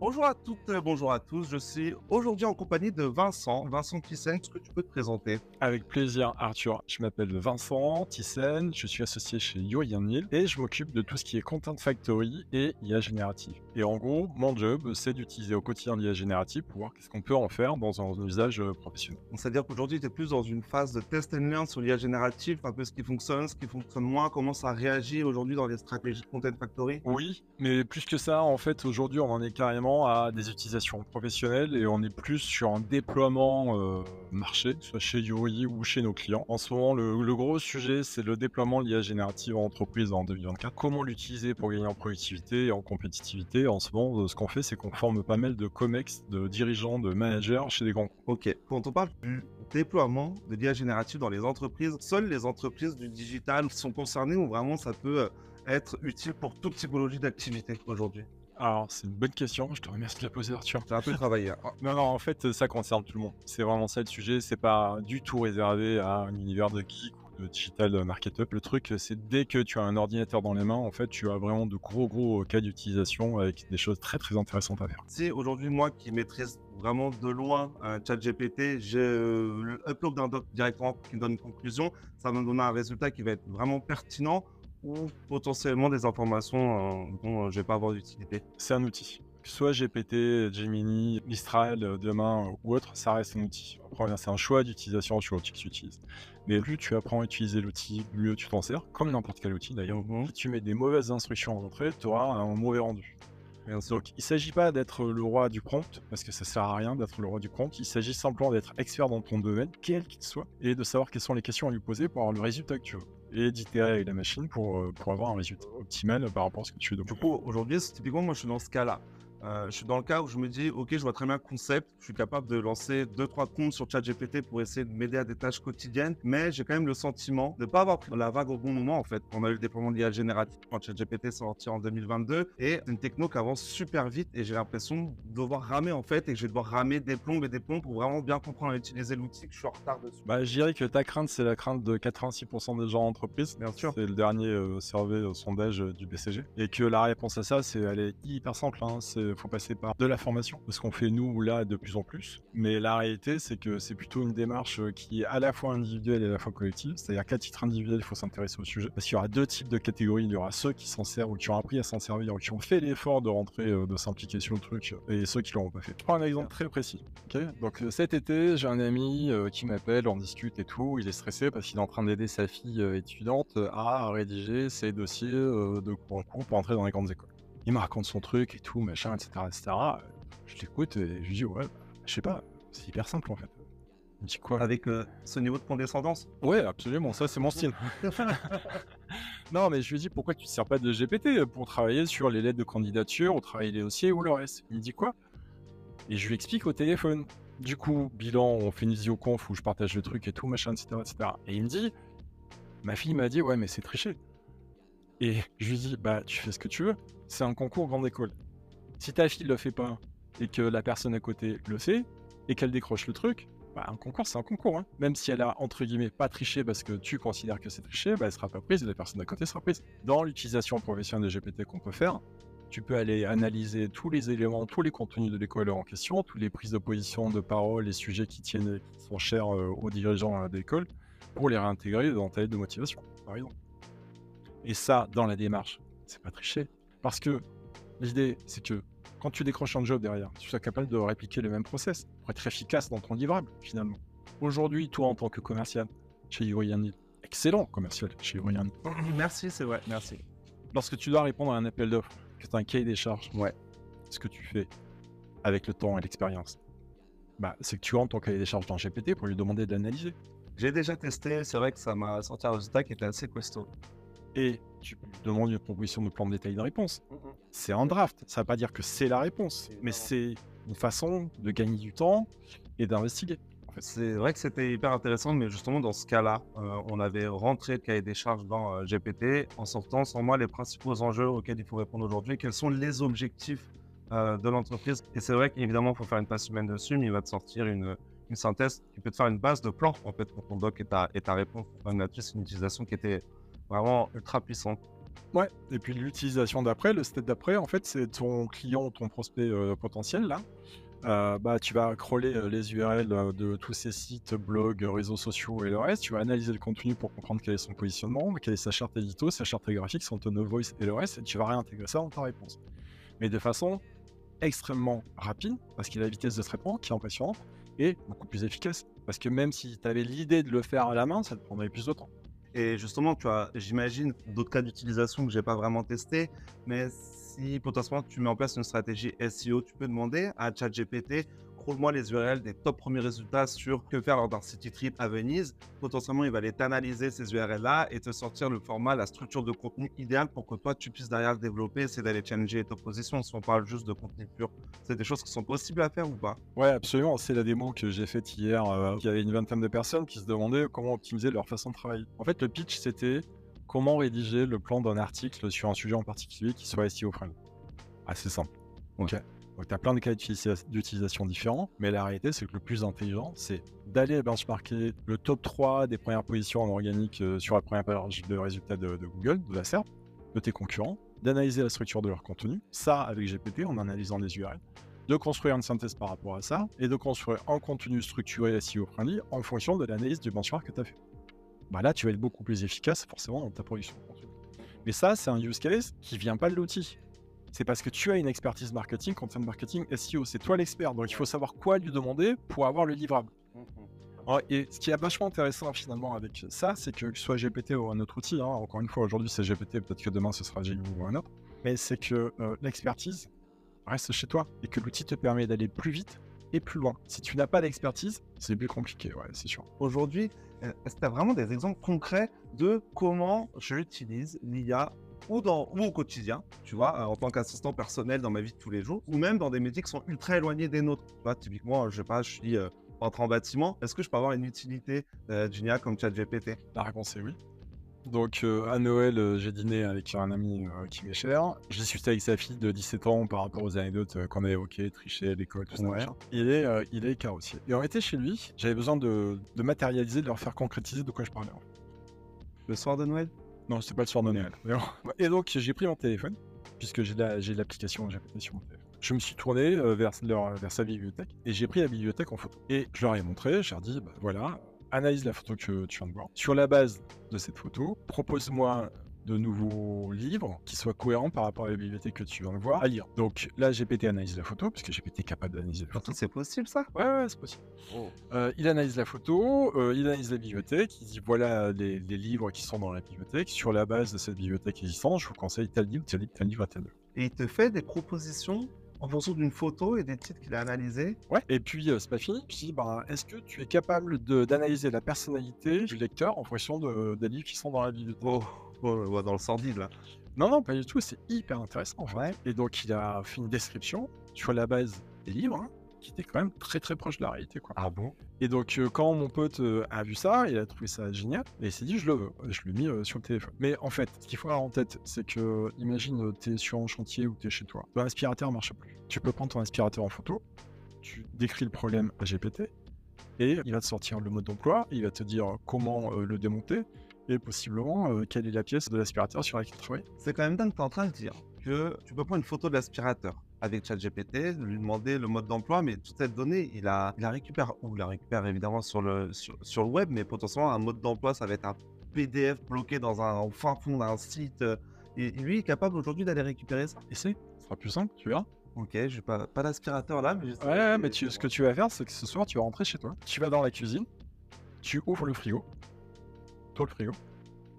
Bonjour à toutes, euh, bonjour à tous. Je suis aujourd'hui en compagnie de Vincent. Vincent Thyssen, est-ce que tu peux te présenter? Avec plaisir, Arthur. Je m'appelle Vincent Thyssen, je suis associé chez Yoyanil et je m'occupe de tout ce qui est Content Factory et IA générative. Et en gros, mon job, c'est d'utiliser au quotidien l'IA générative pour voir qu'est-ce qu'on peut en faire dans un usage euh, professionnel. C'est-à-dire qu'aujourd'hui, tu es plus dans une phase de test and learn sur l'IA générative, un peu ce qui fonctionne, ce qui fonctionne moins, comment ça réagit aujourd'hui dans les stratégies de Content Factory? Oui, mais plus que ça, en fait, aujourd'hui, on en est carrément à des utilisations professionnelles et on est plus sur un déploiement euh, marché, soit chez Yuri ou chez nos clients. En ce moment, le, gros sujet, c'est le déploiement de l'IA générative en entreprise en 2024. Comment l'utiliser pour gagner en productivité et en compétitivité. En ce moment, ce qu'on fait, c'est qu'on forme pas mal de COMEX, de dirigeants, de managers chez des grands. Ok. Quand on parle du déploiement de l'IA générative dans les entreprises, seules les entreprises du digital sont concernées ou vraiment ça peut euh, être utile pour toute typologie d'activité aujourd'hui? Alors, c'est une bonne question. Je te remercie de la poser, Arthur. J'ai un peu travaillé. hein. Non, non, en fait, ça concerne tout le monde. C'est vraiment ça le sujet. C'est pas du tout réservé à un univers de geek ou de digital marketer. Le truc, c'est dès que tu as un ordinateur dans les mains, en fait, tu as vraiment de gros, gros cas d'utilisation avec des choses très, très intéressantes à faire. Si aujourd'hui, moi qui maîtrise vraiment de loin un chat GPT, j'ai euh, le upload d'un doc directement qui me donne une conclusion, ça va me donner un résultat qui va être vraiment pertinent ou potentiellement des informations euh, dont euh, je vais pas avoir d'utilité. C'est un outil. Que ce soit GPT, Gemini, Mistral, euh, demain ou autre, ça reste un outil. Après, c'est un choix d'utilisation sur l'outil que tu utilises. Mais plus tu apprends à utiliser l'outil, mieux tu t'en sers, comme n'importe quel outil d'ailleurs. Si tu mets des mauvaises instructions en entrée, tu auras un mauvais rendu. Donc, il ne s'agit pas d'être le roi du prompt, parce que ça sert à rien d'être le roi du prompt. Il s'agit simplement d'être expert dans ton domaine, quel qu'il soit, et de savoir quelles sont les questions à lui poser pour avoir le résultat que tu veux. Et d'itérer avec la machine pour, euh, pour avoir un résultat optimal par rapport à ce que tu veux. Du coup, aujourd'hui, typiquement, moi, je suis dans ce cas-là. Euh, je suis dans le cas où je me dis, ok, je vois très bien le concept, je suis capable de lancer deux trois comptes sur ChatGPT pour essayer de m'aider à des tâches quotidiennes, mais j'ai quand même le sentiment de ne pas avoir pris la vague au bon moment en fait. On a eu le déploiement de l'IA générative quand ChatGPT est sorti en 2022 et c'est une techno qui avance super vite et j'ai l'impression de devoir ramer en fait et que je vais devoir ramer des plombes et des plombs pour vraiment bien comprendre et utiliser l'outil que je suis en retard dessus. Bah, je dirais que ta crainte, c'est la crainte de 86% des gens en entreprise. Bien sûr. C'est le dernier euh, survey, euh, sondage euh, du BCG. Et que la réponse à ça, c'est elle est hyper simple. Hein. C'est faut passer par de la formation, ce qu'on fait nous là de plus en plus. Mais la réalité, c'est que c'est plutôt une démarche euh, qui est à la fois individuelle et à la fois collective. C'est-à-dire qu'à titre individuel, il faut s'intéresser au sujet. Parce qu'il y aura deux types de catégories. Il y aura ceux qui s'en servent ou qui ont appris à s'en servir ou qui ont fait l'effort de rentrer, euh, de s'impliquer sur le truc, et ceux qui l'auront pas fait. Je prends un exemple très précis. Donc euh, cet été, j'ai un ami qui m'appelle, on discute et tout. Il est stressé parce qu'il est en train d'aider sa fille étudiante à rédiger ses dossiers de concours pour entrer dans les grandes écoles. Il me raconte son truc et tout, machin, etc. etc. Je l'écoute et je lui dis, ouais, je sais pas, c'est hyper simple en fait. Il me dit quoi? Avec euh, ce niveau de condescendance? Ouais, absolument, ça c'est mon style. non, mais je lui dis pourquoi tu ne sers pas de GPT pour travailler sur les lettres de candidature, ou travailler les dossiers ou le reste? Il me dit quoi? Et je lui explique au téléphone. Du coup, bilan, on fait une visioconf où je partage le truc et tout, machin, etc. etc. Et il me dit, ma fille m'a dit, ouais, mais c'est triché. Et je lui dis, bah, tu fais ce que tu veux. C'est un concours grande école. Si ta fille le fait pas et que la personne à côté le sait et qu'elle décroche le truc, bah, un concours, c'est un concours. hein. Même si elle a, entre guillemets, pas triché parce que tu considères que c'est triché, bah, elle sera pas prise et la personne à côté sera prise. Dans l'utilisation professionnelle de GPT qu'on peut faire, tu peux aller analyser tous les éléments, tous les contenus de l'école en question, toutes les prises de position, de parole, les sujets qui tiennent, qui sont chers euh, aux dirigeants euh, de l'école, pour les réintégrer dans ta lettre de motivation, par exemple. Et ça, dans la démarche, c'est pas tricher. Parce que l'idée, c'est que quand tu décroches un job derrière, tu sois capable de répliquer le même process pour être efficace dans ton livrable, finalement. Aujourd'hui, toi, en tant que commercial chez Yurian, excellent commercial chez Yurian, merci, c'est vrai, merci. lorsque tu dois répondre à un appel d'offres, que tu as un cahier des charges, Ouais. ce que tu fais avec le temps et l'expérience, bah, c'est que tu rentres ton cahier des charges dans GPT pour lui demander de l'analyser. J'ai déjà testé, c'est vrai que ça m'a sorti un résultat qui était assez costaud. Et tu demandes une proposition de plan de détail de réponse. C'est un draft, ça ne veut pas dire que c'est la réponse, mais c'est une façon de gagner du temps et d'investiguer. C'est vrai que c'était hyper intéressant, mais justement dans ce cas-là, euh, on avait rentré le cahier des charges dans euh, GPT en sortant sans moi les principaux enjeux auxquels il faut répondre aujourd'hui, quels sont les objectifs euh, de l'entreprise? Et c'est vrai qu'évidemment, il faut faire une passe humaine dessus, mais il va te sortir une, une synthèse qui peut te faire une base de plan en fait pour ton doc et ta, et ta réponse. Là-dessus, c'est une utilisation qui était vraiment ultra puissante. Ouais, et puis l'utilisation d'après, le step d'après, en fait, c'est ton client, ton prospect euh, potentiel, là. Euh, bah, tu vas crawler euh, les URL de tous ces sites, blogs, réseaux sociaux et le reste. Tu vas analyser le contenu pour comprendre quel est son positionnement, quelle est sa charte édito, sa charte graphique, son tone of voice et le reste. Et tu vas réintégrer ça dans ta réponse. Mais de façon extrêmement rapide, parce qu'il a la vitesse de traitement qui est impressionnante, et beaucoup plus efficace. Parce que même si tu avais l'idée de le faire à la main, ça te prendrait plus de temps. Et justement, tu as, j'imagine, d'autres cas d'utilisation que j'ai pas vraiment testé, mais si potentiellement tu mets en place une stratégie SEO, tu peux demander à ChatGPT moi les URL des top premiers résultats sur que faire lors d'un city trip à Venise. Potentiellement, il va aller t'analyser ces URL-là et te sortir le format, la structure de contenu idéal pour que toi, tu puisses derrière le développer, c'est d'aller challenger ta position. Si on parle juste de contenu pur, c'est des choses qui sont possibles à faire ou pas? Ouais, absolument. C'est la démo que j'ai faite hier. Euh, il y avait une vingtaine de personnes qui se demandaient comment optimiser leur façon de travailler. En fait, le pitch, c'était comment rédiger le plan d'un article sur un sujet en particulier qui soit SEO friendly. Assez simple. Ok. Donc, tu as plein de cas d'utilisation différents, mais la réalité, c'est que le plus intelligent, c'est d'aller benchmarker le top 3 des premières positions en organique euh, sur la première page de résultats de, Google, de la SERP, de tes concurrents, d'analyser la structure de leur contenu, ça avec GPT en analysant les URL, de construire une synthèse par rapport à ça, et de construire un contenu structuré SEO friendly en fonction de l'analyse du benchmark que tu as fait. Bah là, tu vas être beaucoup plus efficace forcément dans ta production de contenu. Mais ça, c'est un use case qui vient pas de l'outil c'est parce que tu as une expertise marketing, content marketing, SEO. C'est toi l'expert, donc il faut savoir quoi lui demander pour avoir le livrable. Mhm. et ce qui est vachement intéressant finalement avec ça, c'est que, que ce soit GPT ou un autre outil, hein, encore une fois aujourd'hui c'est GPT, peut-être que demain ce sera Gemini ou un autre, mais c'est que euh, l'expertise reste chez toi et que l'outil te permet d'aller plus vite et plus loin. Si tu n'as pas d'expertise, c'est plus compliqué, ouais, c'est sûr. Aujourd'hui, euh, est-ce que tu as vraiment des exemples concrets de comment j'utilise l'IA ou, dans, ou au quotidien, tu vois, euh, en tant qu'assistant personnel dans ma vie de tous les jours, ou même dans des métiers qui sont ultra éloignés des nôtres. Tu vois, typiquement, je sais pas, je suis euh, entré en bâtiment, est-ce que je peux avoir une utilité euh, d'une IA comme ChatGPT? La réponse est oui. Donc à Noël, j'ai dîné avec un ami qui m'est cher. J'ai discuté avec sa fille de 17 ans par rapport aux anecdotes qu'on a évoquées, tricher l'école, tout ça. Il est, il est carrossier. Et on était chez lui, j'avais besoin de, de, matérialiser, de leur faire concrétiser de quoi je parlais. Le soir de Noël? Non, c'est pas le soir de Noël. Et donc, j'ai pris mon téléphone, puisque j'ai l'application GPT sur mon téléphone. Je me suis tourné euh, vers, leur, vers sa bibliothèque et j'ai pris la bibliothèque en photo. Et je leur ai montré, je leur ai dit, bah, voilà, analyse la photo que tu viens de voir. Sur la base de cette photo, propose-moi de nouveaux livres qui soient cohérents par rapport à la bibliothèque que tu viens de voir à lire. Donc là, GPT analyse la photo, puisque GPT est capable d'analyser la photo. C'est possible ça Ouais, ouais, c'est possible. Oh. Euh, il analyse la photo, euh, il analyse la bibliothèque, il dit voilà les, livres qui sont dans la bibliothèque. Sur la base de cette bibliothèque existante, je vous conseille tel livre, tel livre, tel livre, tel livre. Et il te fait des propositions en fonction d'une photo et des titres qu'il a analysés. Ouais, et puis euh, c'est pas fini. Puis, bah, est-ce que tu es capable d'analyser la personnalité du lecteur en fonction de, des livres qui sont dans la bibliothèque? Oh dans le sordide là. Non, non, pas du tout, c'est hyper intéressant. Et donc il a fait une description sur la base des livres, hein, qui était quand même très très proche de la réalité. Quoi. Ah bon? Et donc euh, quand mon pote euh, a vu ça, il a trouvé ça génial, et il s'est dit je le veux, je l'ai mis euh, sur le téléphone. Mais en fait, ce qu'il faut avoir en tête, c'est que, imagine, tu es sur un chantier ou tu es chez toi, ton aspirateur marche plus. Tu peux prendre ton aspirateur en photo, tu décris le problème à GPT, et il va te sortir le mode d'emploi, il va te dire comment le démonter, et possiblement euh, quelle est la pièce de l'aspirateur sur laquelle travailler. C'est quand même dingue, tu es en train de dire que tu peux prendre une photo de l'aspirateur avec ChatGPT, lui demander le mode d'emploi, mais toute cette donnée, il la, il la récupère où? Il la récupère évidemment sur le, sur, le web, mais potentiellement un mode d'emploi, ça va être un PDF bloqué dans un au fin fond d'un site. Et lui est capable aujourd'hui d'aller récupérer ça. Et c'est, ce sera plus simple, tu verras. Ok, j'ai pas, pas d'aspirateur là, mais Ouais, mais ce que tu vas faire, c'est que ce soir, tu vas rentrer chez toi. Tu vas dans la cuisine, tu ouvres le frigo, le frigo,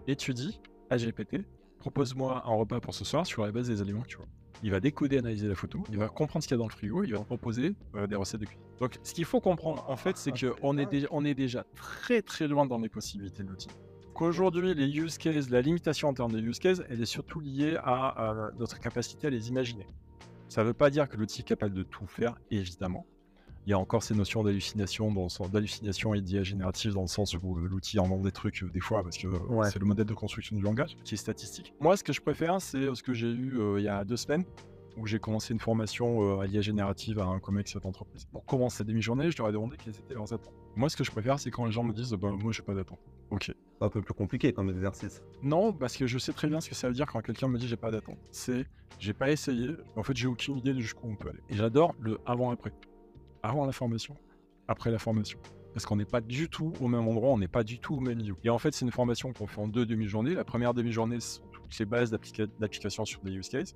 et tu dis à GPT, propose-moi un repas pour ce soir sur la base des aliments que tu vois. Il va décoder, analyser la photo, il va comprendre ce qu'il y a dans le frigo, il va proposer euh, des recettes de cuisine. Donc, ce qu'il faut comprendre, en fait, c'est qu'on est, on est déjà très très loin dans les possibilités de l'outil. Qu'aujourd'hui, les use cases, la limitation en termes de use cases, elle est surtout liée à, à notre capacité à les imaginer. Ça ne veut pas dire que l'outil est capable de tout faire, évidemment il y a encore ces notions d'hallucination, d'hallucination et d'IA générative dans le sens où l'outil invente des trucs euh, des fois parce que euh, c'est le modèle de construction du langage qui est statistique. Moi, ce que je préfère, c'est ce que j'ai eu euh, il y a deux semaines où j'ai commencé une formation à l'IA générative à un COMEX cette entreprise. Pour commencer cette demi-journée, je leur ai demandé quelles étaient leurs attentes. Moi, ce que je préfère, c'est quand les gens me disent bah, Moi, j'ai pas d'attente. Ok. C'est un peu plus compliqué comme exercice. Non, parce que je sais très bien ce que ça veut dire quand quelqu'un me dit j'ai pas d'attente. C'est j'ai pas essayé, en fait j'ai aucune idée de jusqu'où on peut aller. Et j'adore le avant-après. Avant la formation, après la formation. Parce qu'on n'est pas du tout au même endroit, on n'est pas du tout au même niveau. Et en fait, c'est une formation qu'on fait en deux demi-journées. La première demi-journée, ce sont toutes les bases d'application sur des use cases.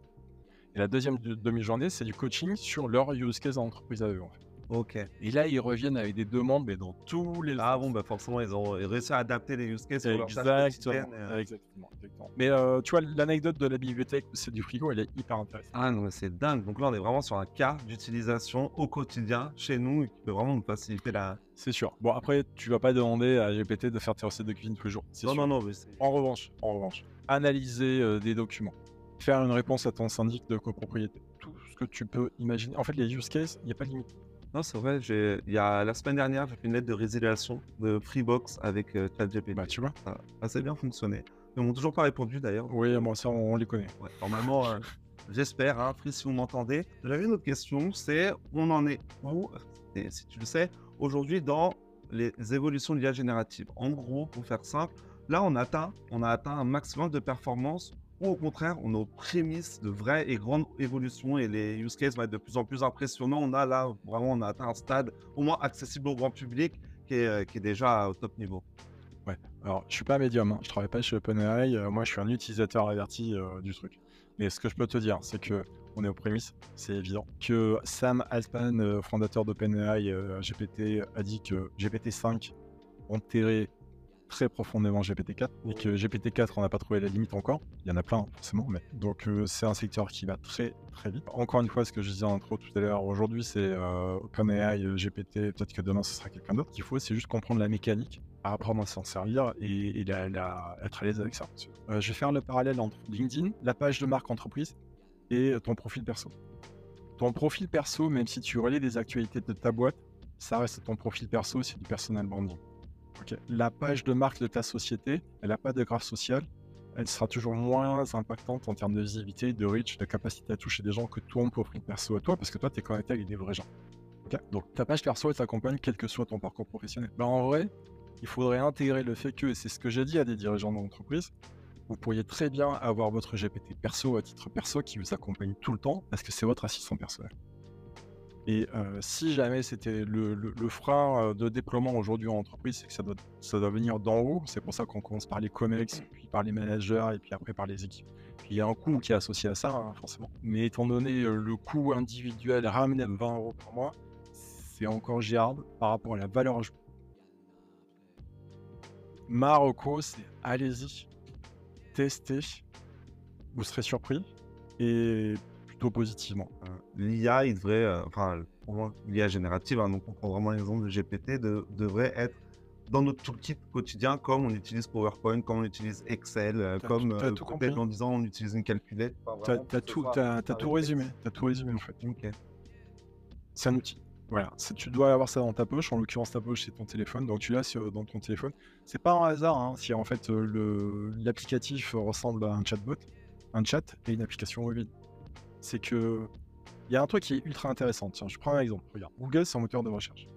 Et la deuxième demi-journée, c'est du coaching sur leur use case entreprise à eux. En. Ok. Et là, ils reviennent avec des demandes, mais dans tous les. Ah bon, bah forcément, ils ont réussi à adapter les use cases pour leur Exactement, exactement, exactement. Mais euh, tu vois, l'anecdote de la bibliothèque c'est du frigo, elle est hyper intéressante. Ah non, mais c'est dingue. Donc là, on est vraiment sur un cas d'utilisation au quotidien chez nous et qui peut vraiment nous faciliter la. C'est sûr. Bon, après, tu vas pas demander à GPT de faire tes recettes de cuisine tous les jours. Non, non, non. En revanche, en revanche, analyser euh, des documents, faire une réponse à ton syndic de copropriété, tout ce que tu peux imaginer. En fait, les use cases, il n'y a pas de limite. Non, c'est vrai. j'ai- Il y a la semaine dernière, j'ai fait une lettre de résiliation de Freebox avec euh, ChatGPT. Bah, tu vois. Ça a assez bien fonctionné. Ils m'ont toujours pas répondu d'ailleurs. Oui, bon, ça, on, on les connaît. Ouais, normalement, euh, j'espère, hein, Free, si vous m'entendez. J'avais une autre question, c'est on en est? Où, et si tu le sais, aujourd'hui dans les évolutions de l'IA générative. En gros, pour faire simple, là on atteint, on a atteint un maximum de performance au contraire, on est aux prémices de vraies et grandes évolutions et les use cases vont être de plus en plus impressionnants. On a là vraiment, on a atteint un stade au moins accessible au grand public qui est, euh, déjà au top niveau. Alors, je suis pas médium, hein. je travaille pas chez OpenAI, euh, moi je suis un utilisateur averti euh, du truc. Mais ce que je peux te dire, c'est que on est aux prémices, c'est évident. Que Sam Altman, fondateur d'OpenAI GPT, a dit que GPT-5 enterrait très profondément GPT-4 et que GPT-4 on n'a pas trouvé la limite encore. Il y en a plein forcément, mais donc euh, c'est un secteur qui va très très vite. Encore une fois, ce que je disais en intro tout à l'heure, aujourd'hui c'est euh, OpenAI, euh, GPT, peut-être que demain ce sera quelqu'un d'autre. Qu'il faut, c'est juste comprendre la mécanique, apprendre à s'en servir et, et être à l'aise avec ça. Euh, je vais faire le parallèle entre LinkedIn, la page de marque entreprise et ton profil perso. Ton profil perso, même si tu relais des actualités de ta boîte, ça reste ton profil perso, c'est du personal branding. La page de marque de ta société, elle n'a pas de graphe social, elle sera toujours moins impactante en termes de visibilité, de reach, de capacité à toucher des gens que ton profil perso à toi, parce que toi, tu es connecté avec des vrais gens. Donc ta page perso, elle t'accompagne quel que soit ton parcours professionnel. Ben, en vrai, il faudrait intégrer le fait que, et c'est ce que j'ai dit à des dirigeants d'entreprise, vous pourriez très bien avoir votre GPT perso à titre perso qui vous accompagne tout le temps parce que c'est votre assistant personnel. Et euh, si jamais c'était le, frein euh, de déploiement aujourd'hui en entreprise, c'est que ça doit, venir d'en haut. C'est pour ça qu'on commence par les COMEX, puis par les managers et puis après par les équipes. Puis il y a un coût qui est associé à ça, hein, forcément. Mais étant donné euh, le coût individuel ramené à 20 euros par mois, c'est encore gérable par rapport à la valeur ajoutée. Marocco, c'est allez-y, testez, vous serez surpris et plutôt positivement. Euh, L'IA, il devrait, euh, enfin, pour moi, l'IA générative, hein, donc on prend vraiment l'exemple de GPT, de- devrait être dans notre toolkit quotidien, comme on utilise PowerPoint, comme on utilise Excel, euh, comme euh, peut-être en disant on utilise une calculette. Ce tout, t'as tout résumé, t'as tout résumé en fait. Ok. C'est un outil. Voilà, tu dois avoir ça dans ta poche. En l'occurrence, ta poche, c'est ton téléphone. Donc, tu l'as sur- dans ton téléphone. C'est pas un hasard hein, si en fait le- l'applicatif ressemble à un chatbot, un chat et une application mobile. C'est que il y a un truc qui est ultra intéressant. Tiens, je prends un exemple. Regarde, Google, c'est un moteur de recherche.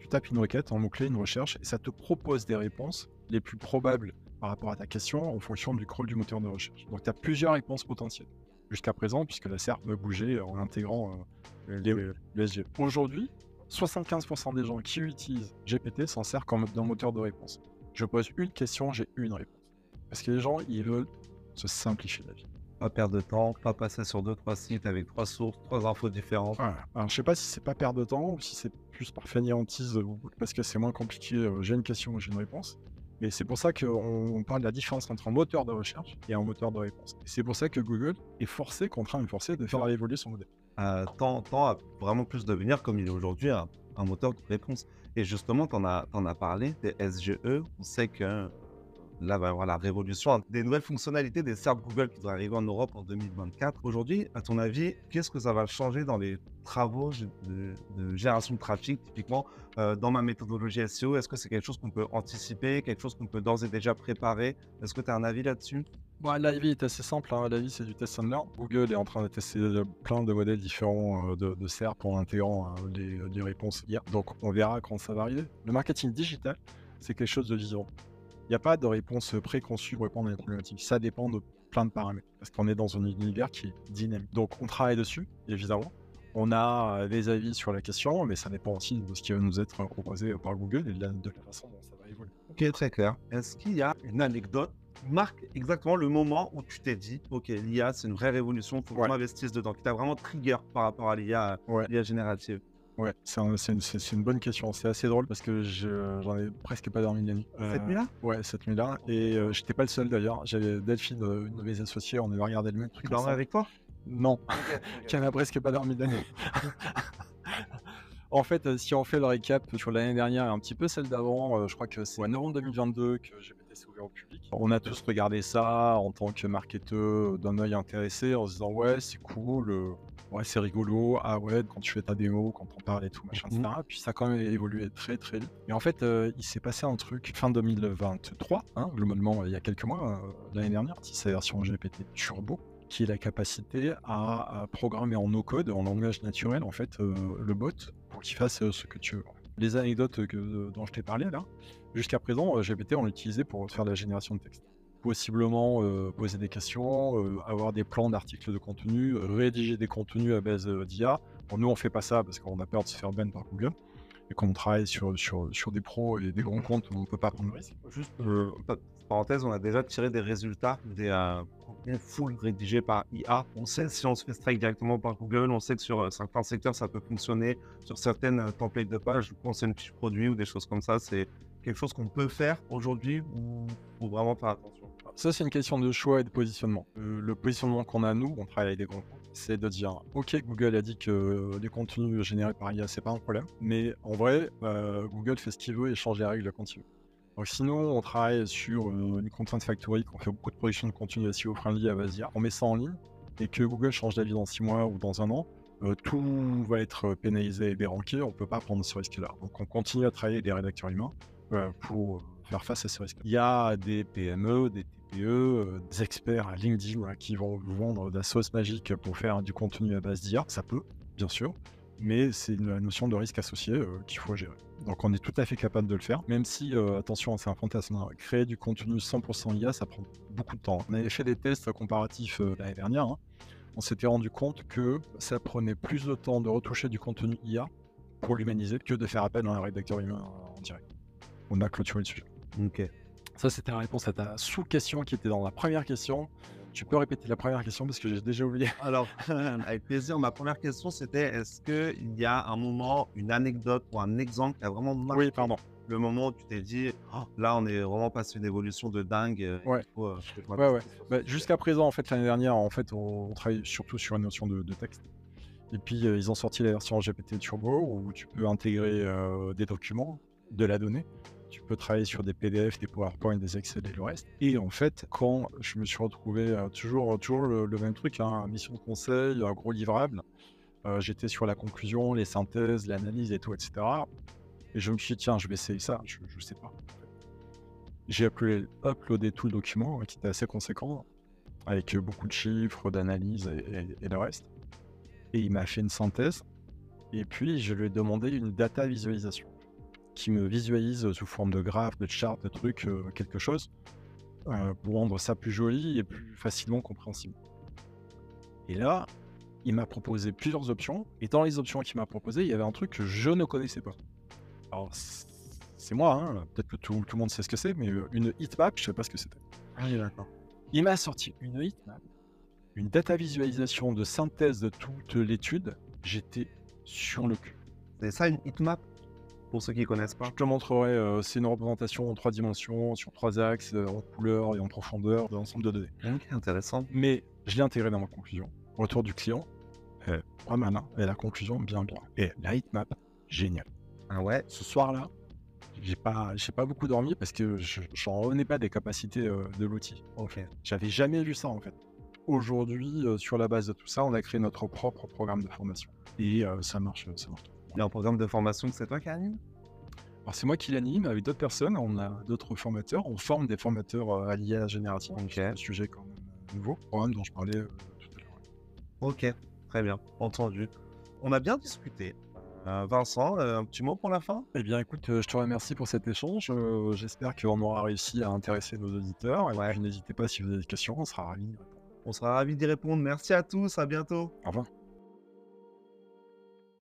Tu tapes une requête, un mot-clé, une recherche, et ça te propose des réponses les plus probables par rapport à ta question en fonction du crawl du moteur de recherche. Donc, tu as plusieurs réponses potentielles. Jusqu'à présent, puisque la SERP va bouger en intégrant euh, les. Aujourd'hui, 75% des gens qui utilisent GPT s'en servent comme d'un moteur de réponse. Je pose une question, j'ai une réponse. Parce que les gens, ils veulent se simplifier la vie. Pas perdre de temps, pas passer sur deux, trois sites avec trois sources, trois infos différentes. Voilà. Alors, je sais pas si c'est pas perdre de temps ou si c'est plus par fainéantise parce que c'est moins compliqué. euh, j'ai une question, j'ai une réponse. Mais c'est pour ça qu'on on parle de la différence entre un moteur de recherche et un moteur de réponse. Et c'est pour ça que Google est forcé, contraint et forcé de faire évoluer son modèle. euh, tend à vraiment plus devenir, comme il est aujourd'hui, un, un moteur de réponse. Et justement, tu en, as t'en as parlé des SGE. On sait que là va y avoir la révolution des nouvelles fonctionnalités des serveurs Google qui devraient arriver en Europe en 2024. Aujourd'hui, à ton avis, qu'est-ce que ça va changer dans les travaux de, de génération de trafic, typiquement euh, dans ma méthodologie SEO Est-ce que c'est quelque chose qu'on peut anticiper, quelque chose qu'on peut d'ores et déjà préparer? Est-ce que tu as un avis là-dessus? Bon, vie est assez simple. Hein. C'est du test and learn. Google est en train de tester euh, plein de modèles différents euh, de, de en intégrant euh, les, réponses IA. Donc, on verra quand ça va arriver. Le marketing digital, c'est quelque chose de vivant. N'y a pas de réponse préconçue pour répondre à une problématique. Ça dépend de plein de paramètres. Parce qu'on est dans un univers qui est dynamique. Donc on travaille dessus, évidemment. On a euh, des avis sur la question, mais ça dépend aussi de ce qui va nous être proposé par Google et de la, de la façon dont ça va évoluer. Ok, très clair. Est-ce qu'il y a une anecdote marque exactement le moment où tu t'es dit, ok, l'IA, c'est une vraie révolution, il faut Ouais. qu'on investisse dedans, qui t'a vraiment trigger par rapport à l'IA, Ouais. l'IA générative Ouais, c'est un- c'est une, bonne question. C'est assez drôle parce que je- j'en ai presque pas dormi la nuit. Cette Euh, nuit-là? Ouais, cette nuit-là. Et euh, j'étais pas le seul d'ailleurs. J'avais Delphine, euh, une de mes associées, on avait regardé le même truc. Tu dormais avec toi? Non, qui n'a presque pas dormi la nuit. En fait, euh, si on fait le récap sur l'année dernière et un petit peu celle d'avant, euh, je crois que c'est en novembre 2022 que Ouvert au public. On a tous regardé ça en tant que marketeur d'un œil intéressé en se disant ouais c'est cool, euh, ouais c'est rigolo, ah ouais quand tu fais ta démo, quand on parle et tout machin, Mhm. etc. Puis ça a quand même évolué très très vite. Et en fait euh, il s'est passé un truc fin 2023, hein, globalement euh, il y a quelques mois, euh, l'année dernière, c'est sa version GPT Turbo qui est la capacité à, à programmer en no-code, en langage naturel, en fait, euh, le bot pour qu'il fasse euh, ce que tu veux. Les anecdotes que, dont je t'ai parlé là, jusqu'à présent, GPT, on l'utilisait pour faire de la génération de texte. Possiblement euh, poser des questions, euh, avoir des plans d'articles de contenu, rédiger des contenus à base euh, d'IA. Bon, nous, on fait pas ça parce qu'on a peur de se faire ban par Google. Et comme on travaille sur, sur, sur des pros et des grands comptes, on ne peut pas prendre le risque. Juste, euh, pa- parenthèse, on a déjà tiré des résultats des contenus full rédigés par IA. On sait si on se fait strike directement par Google, on sait que sur certains secteurs ça peut fonctionner, sur certaines templates de page, je pense à une fiche produit ou des choses comme ça, c'est quelque chose qu'on peut faire aujourd'hui ou vraiment faire attention. Ça, c'est une question de choix et de positionnement. Euh, le positionnement qu'on a, nous, on travaille avec des grands c'est de dire Ok, Google a dit que euh, les contenus générés par IA, c'est pas un problème. Mais en vrai, euh, Google fait ce qu'il veut et change les règles veut. Donc, sinon, on travaille sur euh, une content factory, qu'on fait beaucoup de production de contenu SEO friendly à base. On met ça en ligne et que Google change d'avis dans 6 mois ou dans un an. tout va être pénalisé et déranqué, on peut pas prendre ce risque-là. Donc on continue à travailler avec des rédacteurs humains pour faire face à ce risque. Il y a des PME, des TPE, euh, des experts à LinkedIn qui vont vendre de la sauce magique pour faire du contenu à base d'IA. Ça peut, bien sûr, mais c'est une notion de risque associée euh, qu'il faut gérer. Donc on est tout à fait capable de le faire, même si, euh, attention, c'est un fantasme, hein, créer du contenu 100% IA, ça prend beaucoup de temps. On avait fait des tests comparatifs euh, l'année dernière, hein. on s'était rendu compte que ça prenait plus de temps de retoucher du contenu IA pour l'humaniser que de faire appel à un rédacteur humain euh, en direct. On a clôturé le sujet. Ok. Ça, c'était la réponse à ta sous-question qui était dans la première question. Tu peux répéter la première question parce que j'ai déjà oublié. Alors, avec plaisir, ma première question c'était est-ce qu'il y a un moment, une anecdote ou un exemple qui a vraiment marqué Oui, pardon. le moment où tu t'es dit Oh, là on est vraiment passé une évolution de dingue euh, Ouais. faut, euh, Ouais, ouais. Bah. Jusqu'à présent, en fait, l'année dernière, en fait, on, on travaille surtout sur une notion de, de texte. Et puis, euh, ils ont sorti la version GPT Turbo où tu peux intégrer euh, des documents, de la donnée. Tu peux travailler sur des PDF, des PowerPoint, des Excel et le reste. Et en fait, quand je me suis retrouvé euh, toujours, toujours le, même truc, hein, mission de conseil, un gros livrable, euh, j'étais sur la conclusion, les synthèses, l'analyse et tout, etc. Et je me suis dit, tiens, je vais essayer ça, je, je sais pas. J'ai uploadé, uploadé tout le document, euh, qui était assez conséquent, avec beaucoup de chiffres, d'analyse et, et- et le reste. Et il m'a fait une synthèse. Et puis, je lui ai demandé une data visualisation qui me visualise sous forme de graphe, de chart, de trucs, euh, quelque chose, euh, pour rendre ça plus joli et plus facilement compréhensible. Et là, il m'a proposé plusieurs options. Et dans les options qu'il m'a proposées, il y avait un truc que je ne connaissais pas. Alors, c'est moi, hein, peut-être que tout, tout le monde sait ce que c'est, mais euh, une heatmap, je sais pas ce que c'était. Ah oui, d'accord. Il m'a sorti une heatmap, une data visualisation de synthèse de toute l'étude. J'étais sur le cul. C'est ça une heatmap pour ceux qui connaissent pas Je te montrerai, euh, c'est une représentation en trois dimensions, sur trois axes, euh, en couleur et en profondeur de l'ensemble de données. Ok, intéressant. Mais je l'ai intégré dans ma conclusion. Retour du client, euh, pas mal, hein, et la conclusion, bien, bien. Et la heatmap, génial. Ah ouais? Ce soir-là, j'ai pas, j'ai pas beaucoup dormi parce que je j'en revenais pas des capacités euh, de l'outil. Ok. J'avais jamais vu ça en fait. Aujourd'hui, sur la base de tout ça, on a créé notre propre programme de formation. Et ça marche, ça marche. Il y a un programme de formation que c'est toi qui anime? Alors c'est moi qui l'anime avec d'autres personnes, on a d'autres formateurs, on forme des formateurs euh, à l'IA générative, Ok. c'est un sujet quand même nouveau, programme dont je parlais euh, tout à l'heure. Ok, très bien, entendu. On a bien discuté. Euh, Vincent, euh, un petit mot pour la fin? Eh bien, écoute, euh, je te remercie pour cet échange. Euh, J'espère qu'on aura réussi à intéresser nos auditeurs. Et Ouais. puis, n'hésitez pas si vous avez des questions, on sera ravis. d'y répondre. On sera ravis d'y répondre. Merci à tous, à bientôt. Au revoir.